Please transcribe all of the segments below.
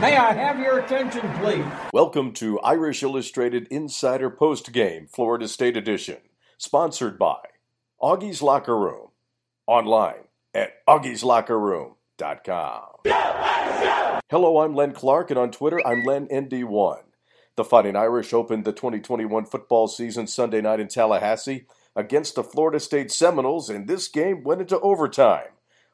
May I have your attention, please? Welcome to Irish Illustrated Insider Post Game, Florida State Edition, sponsored by Augie's Locker Room. Online at augieslockerroom.com. Hello, I'm Len Clark, and on Twitter, I'm LenND1. The Fighting Irish opened the 2021 football season Sunday night in Tallahassee against the Florida State Seminoles, and this game went into overtime.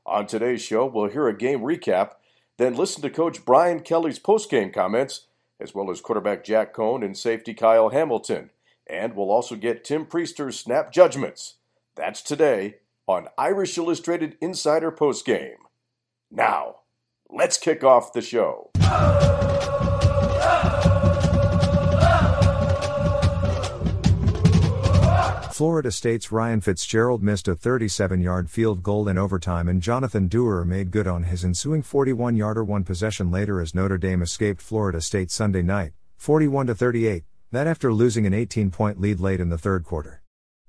On today's show, we'll hear a game recap then listen to Coach Brian Kelly's postgame comments, as well as quarterback Jack Coan and safety Kyle Hamilton. And we'll also get Tim Prister's snap judgments. That's today on Irish Illustrated Insider Postgame. Now, let's kick off the show. Florida State's Ryan Fitzgerald missed a 37 yard field goal in overtime, and Jonathan Doerer made good on his ensuing 41 yarder one possession later as Notre Dame escaped Florida State Sunday night, 41 38, that after losing an 18 point lead late in the third quarter.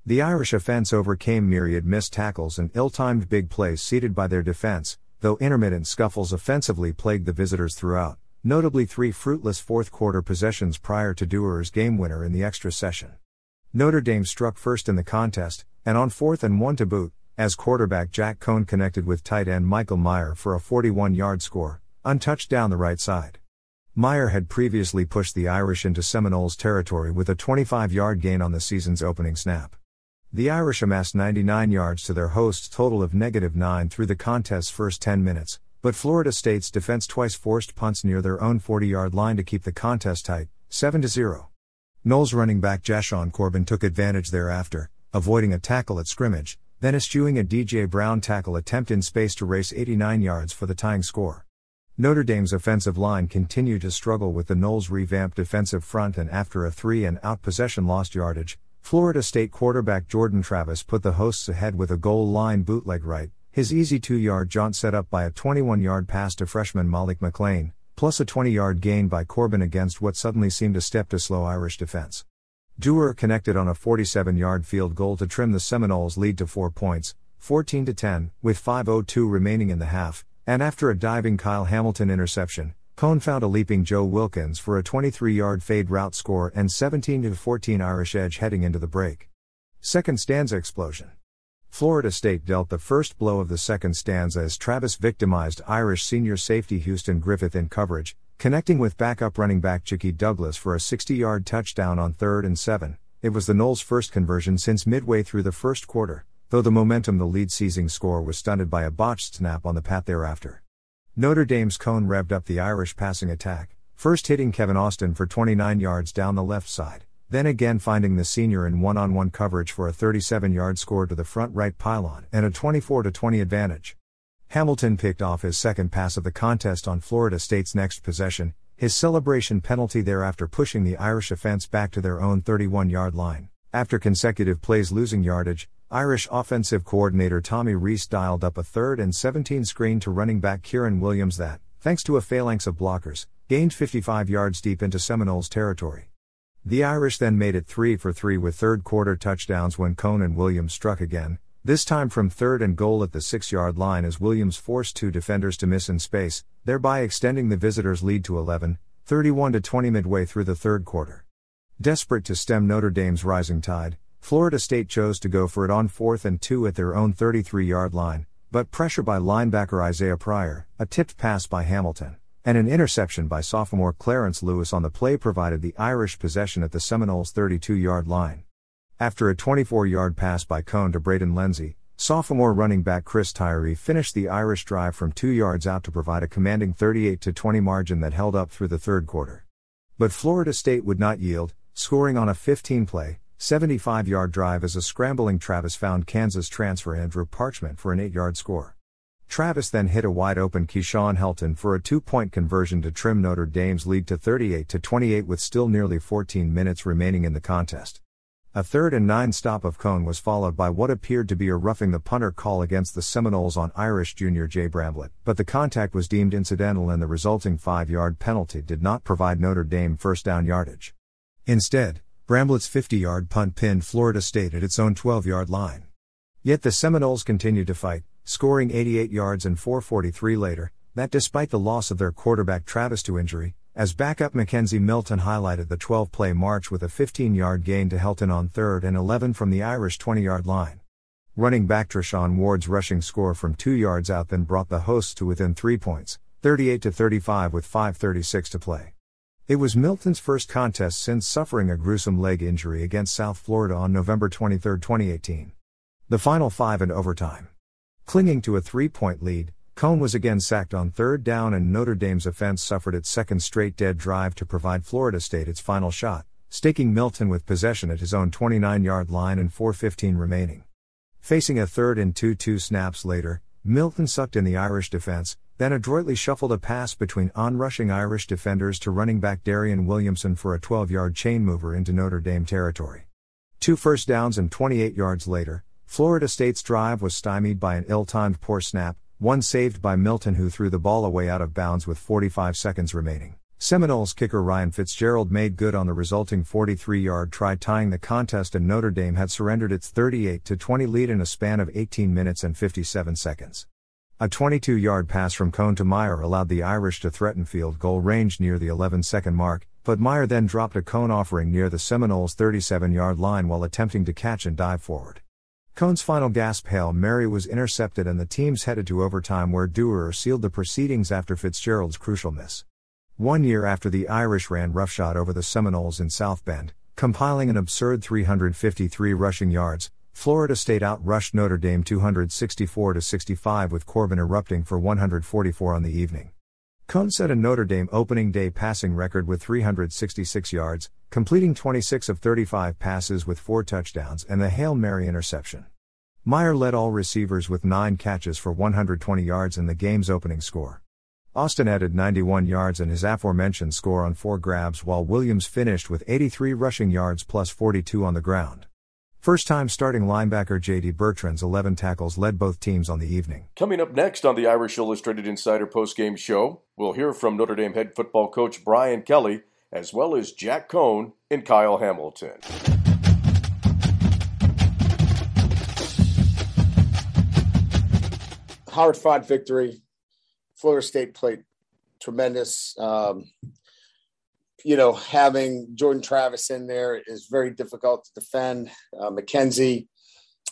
The Irish offense overcame myriad missed tackles and ill timed big plays seeded by their defense, though intermittent scuffles offensively plagued the visitors throughout, notably three fruitless fourth quarter possessions prior to Doerer's game winner in the extra session. Notre Dame struck first in the contest, and on fourth and one to boot, as quarterback Jack Coan connected with tight end Michael Mayer for a 41 yard score, untouched down the right side. Mayer had previously pushed the Irish into Seminoles territory with a 25 yard gain on the season's opening snap. The Irish amassed 99 yards to their host's total of negative 9 through the contest's first 10 minutes, but Florida State's defense twice forced punts near their own 40 yard line to keep the contest tight, 7 0. Noles running back Jashaun Corbin took advantage thereafter, avoiding a tackle at scrimmage, then eschewing a DJ Brown tackle attempt in space to race 89 yards for the tying score. Notre Dame's offensive line continued to struggle with the Noles revamped defensive front and after a three and out possession lost yardage, Florida State quarterback Jordan Travis put the hosts ahead with a goal line bootleg right, his easy two yard jaunt set up by a 21 yard pass to freshman Malik McClain, plus a 20 yard gain by Corbin against what suddenly seemed a step to slow Irish defense. Doerer connected on a 47 yard field goal to trim the Seminoles' lead to 4 points, 14 10, with 5.02 remaining in the half, and after a diving Kyle Hamilton interception, Coan found a leaping Joe Wilkins for a 23 yard fade route score and 17 14 Irish edge heading into the break. Second stanza explosion. Florida State dealt the first blow of the second stanza as Travis victimized Irish senior safety Houston Griffith in coverage, connecting with backup running back Chicky Douglas for a 60 yard touchdown on third and seven. It was the Noles' first conversion since midway through the first quarter, though the momentum the lead seizing score was stunted by a botched snap on the pat thereafter. Notre Dame's Coan revved up the Irish passing attack, first hitting Kevin Austin for 29 yards down the left side then again finding the senior in one on one coverage for a 37 yard score to the front right pylon and a 24 20 advantage. Hamilton picked off his second pass of the contest on Florida State's next possession, his celebration penalty thereafter pushing the Irish offense back to their own 31 yard line. After consecutive plays losing yardage, Irish offensive coordinator Tommy Rees dialed up a third and 17 screen to running back Kyren Williams that, thanks to a phalanx of blockers, gained 55 yards deep into Seminoles territory. The Irish then made it 3 for 3 with third quarter touchdowns when Coan and Williams struck again, this time from third and goal at the 6 yard line as Williams forced two defenders to miss in space, thereby extending the visitors' lead to 11, 31 to 20 midway through the third quarter. Desperate to stem Notre Dame's rising tide, Florida State chose to go for it on fourth and two at their own 33 yard line, but pressure by linebacker Isaiah Pryor, a tipped pass by Hamilton and an interception by sophomore Clarence Lewis on the play provided the Irish possession at the Seminoles' 32 yard line. After a 24 yard pass by Coan to Braden Lenzy, sophomore running back Chris Tyree finished the Irish drive from two yards out to provide a commanding 38 20 margin that held up through the third quarter. But Florida State would not yield, scoring on a 15 play, 75 yard drive as a scrambling Travis found Kansas transfer Andrew Parchment for an 8 yard score. Travis then hit a wide open Keyshawn Helton for a two point conversion to trim Notre Dame's lead to 38 28 with still nearly 14 minutes remaining in the contest. A third and nine stop of Coan was followed by what appeared to be a roughing the punter call against the Seminoles on Irish junior Jay Bramblett, but the contact was deemed incidental and the resulting five yard penalty did not provide Notre Dame first down yardage. Instead, Bramblett's 50 yard punt pinned Florida State at its own 12 yard line. Yet the Seminoles continued to fight, scoring 88 yards and 443 later, that despite the loss of their quarterback Travis to injury, as backup McKenzie Milton highlighted the 12 play march with a 15 yard gain to Helton on third and 11 from the Irish 20 yard line. Running back Treshaun Ward's rushing score from two yards out then brought the hosts to within three points, 38 to 35 with 5.36 to play. It was Milton's first contest since suffering a gruesome leg injury against South Florida on November 23, 2018. The final five in overtime. Clinging to a three point lead, Coan was again sacked on third down, and Notre Dame's offense suffered its second straight dead drive to provide Florida State its final shot, staking Milton with possession at his own 29 yard line and 4.15 remaining. Facing a third and 2 2 snaps later, Milton sucked in the Irish defense, then adroitly shuffled a pass between onrushing Irish defenders to running back Darian Williamson for a 12 yard chain mover into Notre Dame territory. Two first downs and 28 yards later, Florida State's drive was stymied by an ill timed poor snap, one saved by Milton, who threw the ball away out of bounds with 45 seconds remaining. Seminoles kicker Ryan Fitzgerald made good on the resulting 43 yard try, tying the contest, and Notre Dame had surrendered its 38 20 lead in a span of 18 minutes and 57 seconds. A 22 yard pass from Coan to Mayer allowed the Irish to threaten field goal range near the 11 second mark, but Mayer then dropped a Coan offering near the Seminoles' 37 yard line while attempting to catch and dive forward. Coan's final gasp Hail Mary was intercepted and the teams headed to overtime where Doerer sealed the proceedings after Fitzgerald's crucial miss. One year after the Irish ran roughshod over the Seminoles in South Bend, compiling an absurd 353 rushing yards, Florida State outrushed Notre Dame 264 65 with Corbin erupting for 144 on the evening. Coan set a Notre Dame opening day passing record with 366 yards, completing 26 of 35 passes with four touchdowns and the Hail Mary interception. Mayer led all receivers with nine catches for 120 yards in the game's opening score. Austin added 91 yards and his aforementioned score on four grabs, while Williams finished with 83 rushing yards plus 42 on the ground. First time starting linebacker J.D. Bertrand's 11 tackles led both teams on the evening. Coming up next on the Irish Illustrated Insider postgame show, we'll hear from Notre Dame head football coach Brian Kelly, as well as Jack Coan and Kyle Hamilton. Hard fought victory. Florida State played tremendous. Um, you know, having Jordan Travis in there is very difficult to defend. Uh, McKenzie,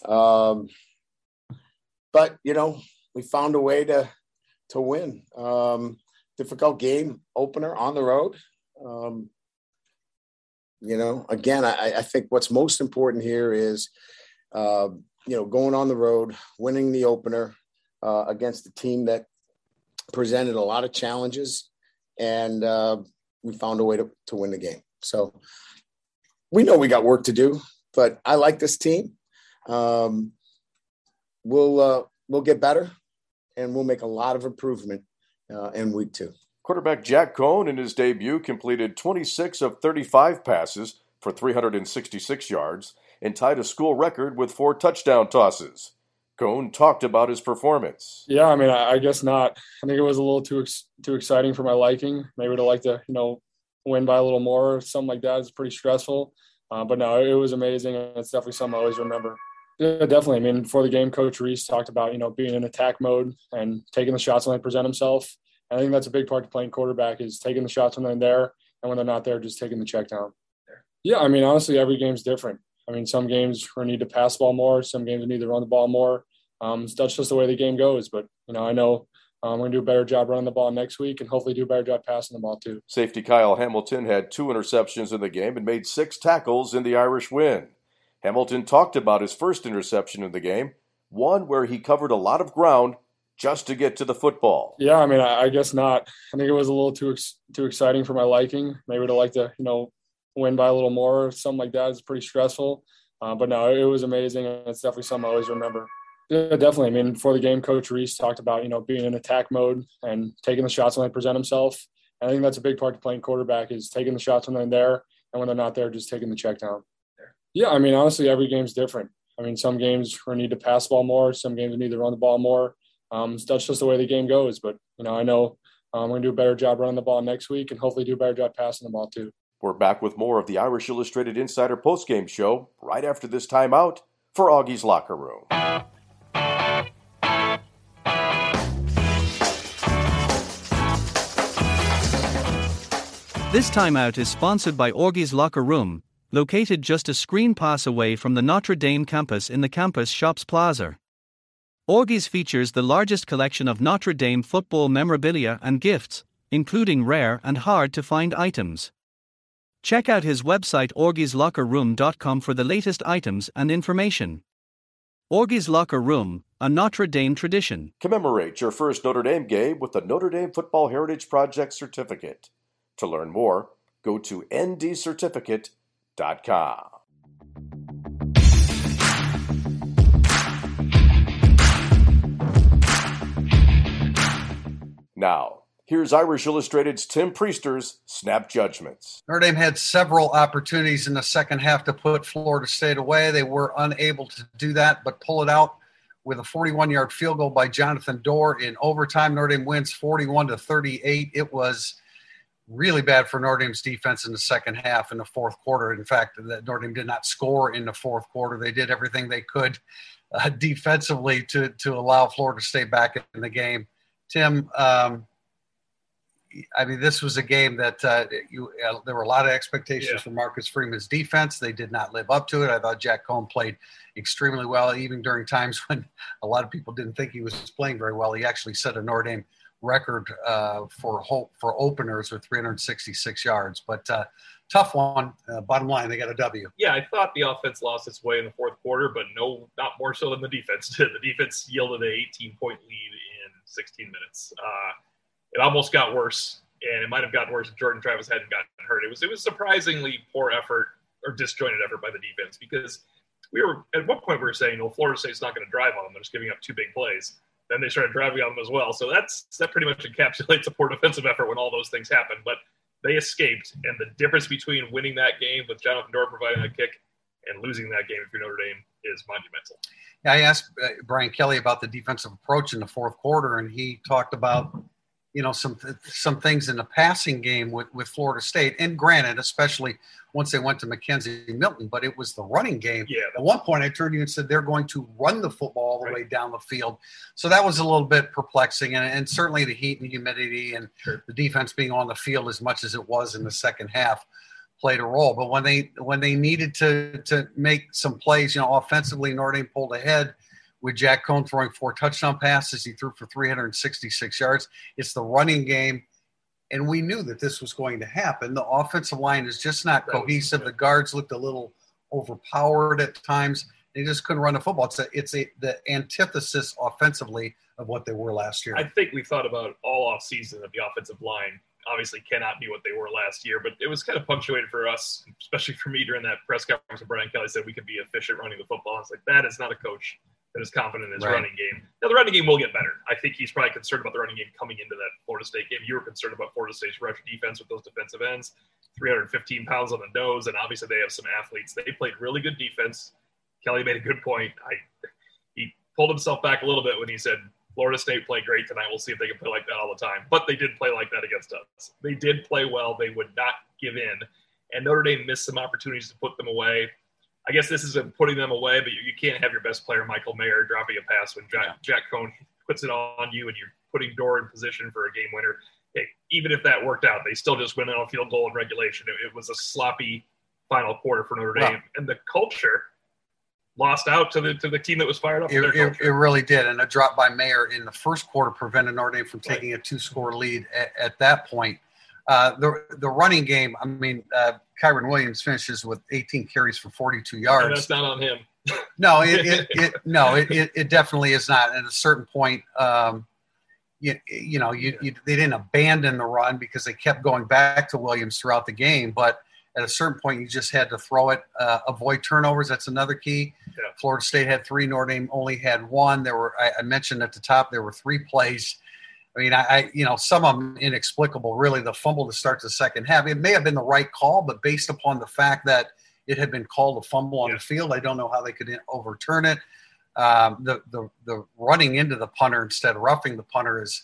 um, but you know, we found a way to to win. Um, difficult game opener on the road. Um, you know, again, I, I, think what's most important here is, uh, you know, going on the road, winning the opener uh, against a team that presented a lot of challenges, and uh, we found a way to, to win the game. So we know we got work to do, but I like this team. Um, we'll uh, we'll get better, and we'll make a lot of improvement uh, in week two. Quarterback Jack Coan in his debut completed 26 of 35 passes for 366 yards and tied a school record with four touchdown tosses. Coan talked about his performance. Yeah, I mean, I, guess not. I think it was a little too ex- too exciting for my liking. Maybe to like to you know win by a little more, or something like that is pretty stressful. Uh, but no, it was amazing, and it's definitely something I always remember. Yeah, definitely. I mean, before the game, Coach Rees talked about you know being in attack mode and taking the shots when they present himself. And I think that's a big part to playing quarterback is taking the shots when they're there, and when they're not there, just taking the check down. Yeah, I mean, honestly, every game's different. I mean, some games we need to pass the ball more. Some games we need to run the ball more. Um, that's just the way the game goes. But you know, I know um, we're gonna do a better job running the ball next week, and hopefully do a better job passing the ball too. Safety Kyle Hamilton had two interceptions in the game and made six tackles in the Irish win. Hamilton talked about his first interception in the game, one where he covered a lot of ground just to get to the football. Yeah, I mean, I, I guess not. I think it was a little too ex- too exciting for my liking. Maybe to like to you know win by a little more, or something like that is pretty stressful. Uh, but no, it was amazing, and it's definitely something I always remember. Yeah, definitely. I mean, before the game, Coach Rees talked about you know being in attack mode and taking the shots when they present himself. And I think that's a big part to playing quarterback is taking the shots when they're there, and when they're not there, just taking the check down. Yeah, I mean, honestly, every game's different. I mean, some games we need to pass the ball more, some games we need to run the ball more. Um, that's just the way the game goes. But you know, I know um, we're gonna do a better job running the ball next week, and hopefully do a better job passing the ball too. We're back with more of the Irish Illustrated Insider postgame show right after this timeout for Augie's Locker Room. This timeout is sponsored by Augie's Locker Room, located just a screen pass away from the Notre Dame campus in the campus shops plaza. Augie's features the largest collection of Notre Dame football memorabilia and gifts, including rare and hard to find items. Check out his website augieslockerroom.com for the latest items and information. Augie's Locker Room, a Notre Dame tradition. Commemorate your first Notre Dame game with the Notre Dame Football Heritage Project certificate. To learn more, go to ndcertificate.com. Now, here's Irish Illustrated's Tim Prister's Snap Judgments. Notre Dame had several opportunities in the second half to put Florida State away. They were unable to do that, but pull it out with a 41 yard field goal by Jonathan Doerer in overtime. Notre Dame wins 41 to 38. It was really bad for Notre Dame's defense in the second half in the fourth quarter. In fact, Notre Dame did not score in the fourth quarter. They did everything they could uh, defensively to, to allow Florida State back in the game. Tim, um, I mean, this was a game that uh, you, uh, there were a lot of expectations yeah. for Marcus Freeman's defense. They did not live up to it. I thought Jack Coan played extremely well, even during times when a lot of people didn't think he was playing very well. He actually set a Notre Dame record uh, for hope for openers with 366 yards. But uh, tough one. Uh, bottom line, they got a W. Yeah, I thought the offense lost its way in the fourth quarter, but no, not more so than the defense did. The defense yielded an 18 point lead in 16 minutes. It almost got worse, and it might have gotten worse if Jordan Travis hadn't gotten hurt. It was it was surprisingly poor effort or disjointed effort by the defense because we were at one point we were saying, well, Florida State's not going to drive on them; they're just giving up two big plays. Then they started driving on them as well. So that's that pretty much encapsulates a poor defensive effort when all those things happen. But they escaped, and the difference between winning that game with Jonathan Doerer providing a kick and losing that game if you're Notre Dame is monumental. Yeah, I asked uh, Brian Kelly about the defensive approach in the fourth quarter, and he talked about you know some some things in the passing game with, with Florida State. And granted, especially once they went to McKenzie Milton, but it was the running game. Yeah. At one point, I turned to you and said they're going to run the football all the right. way down the field. So that was a little bit perplexing, and, and certainly the heat and humidity and sure. the defense being on the field as much as it was in the second half played a role. But when they when they needed to to make some plays, you know, offensively, Notre Dame pulled ahead with Jack Coan throwing four touchdown passes. He threw for 366 yards. It's the running game. And we knew that this was going to happen. The offensive line is just not cohesive. The guards looked a little overpowered at times. They just couldn't run the football. It's a, it's a the antithesis offensively of what they were last year. I think we thought about all off season that the offensive line obviously cannot be what they were last year, but it was kind of punctuated for us, especially for me during that press conference when Brian Kelly said we could be efficient running the football. It's like that is not a coach that is confident in his right. running game. Now the running game will get better. I think he's probably concerned about the running game coming into that Florida State game. You were concerned about Florida State's rush defense with those defensive ends, 315 pounds on the nose, and obviously they have some athletes. They played really good defense. Kelly made a good point. I he pulled himself back a little bit when he said Florida State played great tonight. We'll see if they can play like that all the time. But they did play like that against us. They did play well. They would not give in. And Notre Dame missed some opportunities to put them away. I guess this isn't putting them away, but you, you can't have your best player, Michael Mayer, dropping a pass when Jack, yeah. Jack Coan puts it on you and you're putting Doerer in position for a game winner. Hey, even if that worked out, they still just went on a field goal in regulation. It, it was a sloppy final quarter for Notre Dame. Wow. And the culture lost out to the to the team that was fired up. It, it, it, really did. And a drop by Mayer in the first quarter prevented Notre Dame from taking right. a two score lead at, at that point. Uh, the the running game, I mean, uh, Kyren Williams finishes with 18 carries for 42 yards. And that's not on him. no, it, it, it no, it, it, it, definitely is not. At a certain point, um, you, you know, you, you, they didn't abandon the run because they kept going back to Williams throughout the game. But at a certain point, you just had to throw it. Uh, avoid turnovers. That's another key. Yeah. Florida State had three. Notre Dame only had one. There were I, I mentioned at the top there were three plays. I mean, I, I, you know some of them inexplicable. Really, the fumble to start the second half. It may have been the right call, but based upon the fact that it had been called a fumble on Yeah. the field, I don't know how they could overturn it. Um, the the the running into the punter instead of roughing the punter is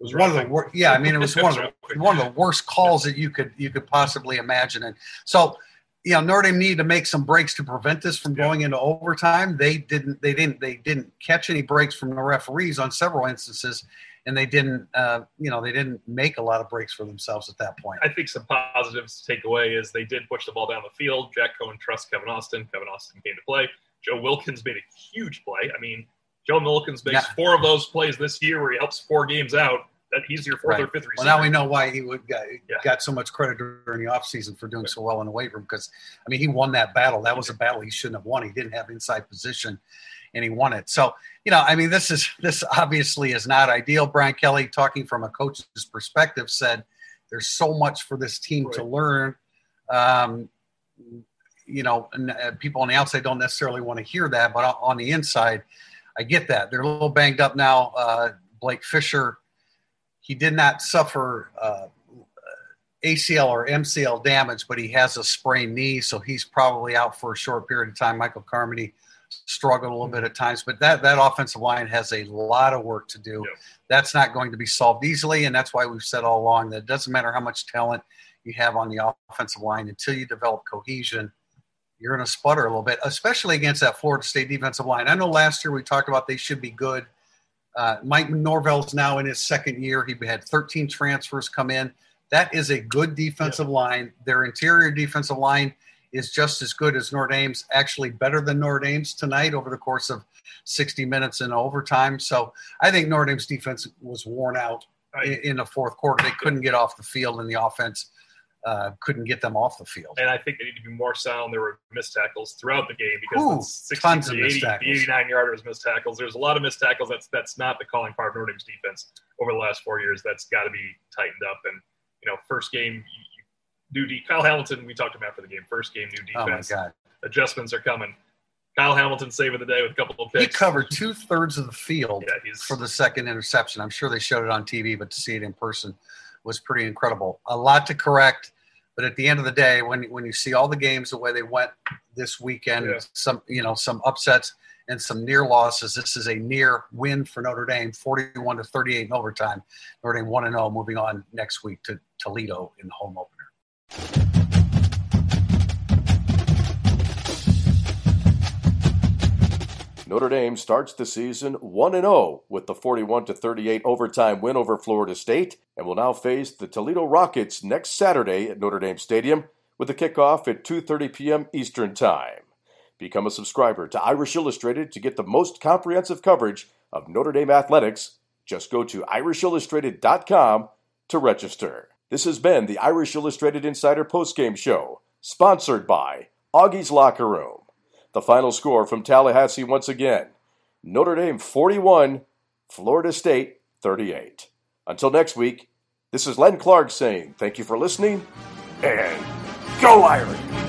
It was one of the roughing. worst. Yeah, I mean, it was one of the one of the worst calls that you could you could possibly imagine. And so, you know, Notre Dame needed to make some breaks to prevent this from going into overtime. They didn't. They didn't. They didn't catch any breaks from the referees on several instances, and they didn't. Uh, you know, they didn't make a lot of breaks for themselves at that point. I think some positives to take away is they did push the ball down the field. Jack Coan trusts Kevin Austin. Kevin Austin came to play. Joe Wilkins made a huge play. I mean, Joe Wilkins makes Yeah. four of those plays this year where he helps four games out. That he's your fourth Right. or fifth Well, now we know why he would got, Yeah. got so much credit during the offseason for doing so well in the weight room because, I mean, he won that battle. That was a battle he shouldn't have won. He didn't have inside position, and he won it. So, you know, I mean, this is this obviously is not ideal. Brian Kelly, talking from a coach's perspective, said there's so much for this team to learn. Um, you know, and, uh, people on the outside don't necessarily want to hear that, but on- on the inside, I get that. They're a little banged up now. Uh, Blake Fisher, he did not suffer uh, ACL or MCL damage, but he has a sprained knee, so he's probably out for a short period of time. Michael Carmody struggled a little bit at times, but that that offensive line has a lot of work to do. That's not going to be solved easily, and that's why we've said all along that it doesn't matter how much talent you have on the offensive line until you develop cohesion. You're going to sputter a little bit, especially against that Florida State defensive line. I know last year we talked about they should be good. Uh, Mike Norvell's now in his second year. He had 13 transfers come in. That is a good defensive line. Their interior defensive line is just as good as Notre Dame's, actually better than Notre Dame's tonight over the course of 60 minutes in overtime. So I think Notre Dame's defense was worn out in, the fourth quarter. They couldn't get off the field, and the offense uh, couldn't get them off the field. and I think they need to be more sound. There were missed tackles throughout the game because Ooh, the 60 tons to of 80, the 89 yarders missed tackles. There's a lot of missed tackles. That's that's not the calling part of Notre Dame's defense over the last four years. That's got to be tightened up. And you know, first game, new de- Kyle Hamilton. We talked about after the game. First game, new defense. Oh my. God! Adjustments are coming. Kyle Hamilton saving the day with a couple of picks. He covered two thirds of the field Yeah, for the second interception. I'm sure they showed it on TV, but to see it in person was pretty incredible. A lot to correct, but at the end of the day, when when you see all the games the way they went this weekend, Yeah. some you know some upsets and some near losses. This is a near win for Notre Dame, 41 to 38 in overtime. Notre Dame 1 and 0, moving on next week to Toledo in the home opener. Notre Dame starts the season 1 0 with the 41 38 overtime win over Florida State and will now face the Toledo Rockets next Saturday at Notre Dame Stadium with a kickoff at 2:30 p.m. Eastern Time. Become a subscriber to Irish Illustrated to get the most comprehensive coverage of Notre Dame athletics. Just go to irishillustrated.com to register. This has been the Irish Illustrated Insider Postgame Show, sponsored by Augie's Locker Room. The final score from Tallahassee once again Notre Dame 41, Florida State 38. Until next week, this is Len Clark saying thank you for listening and go Irish!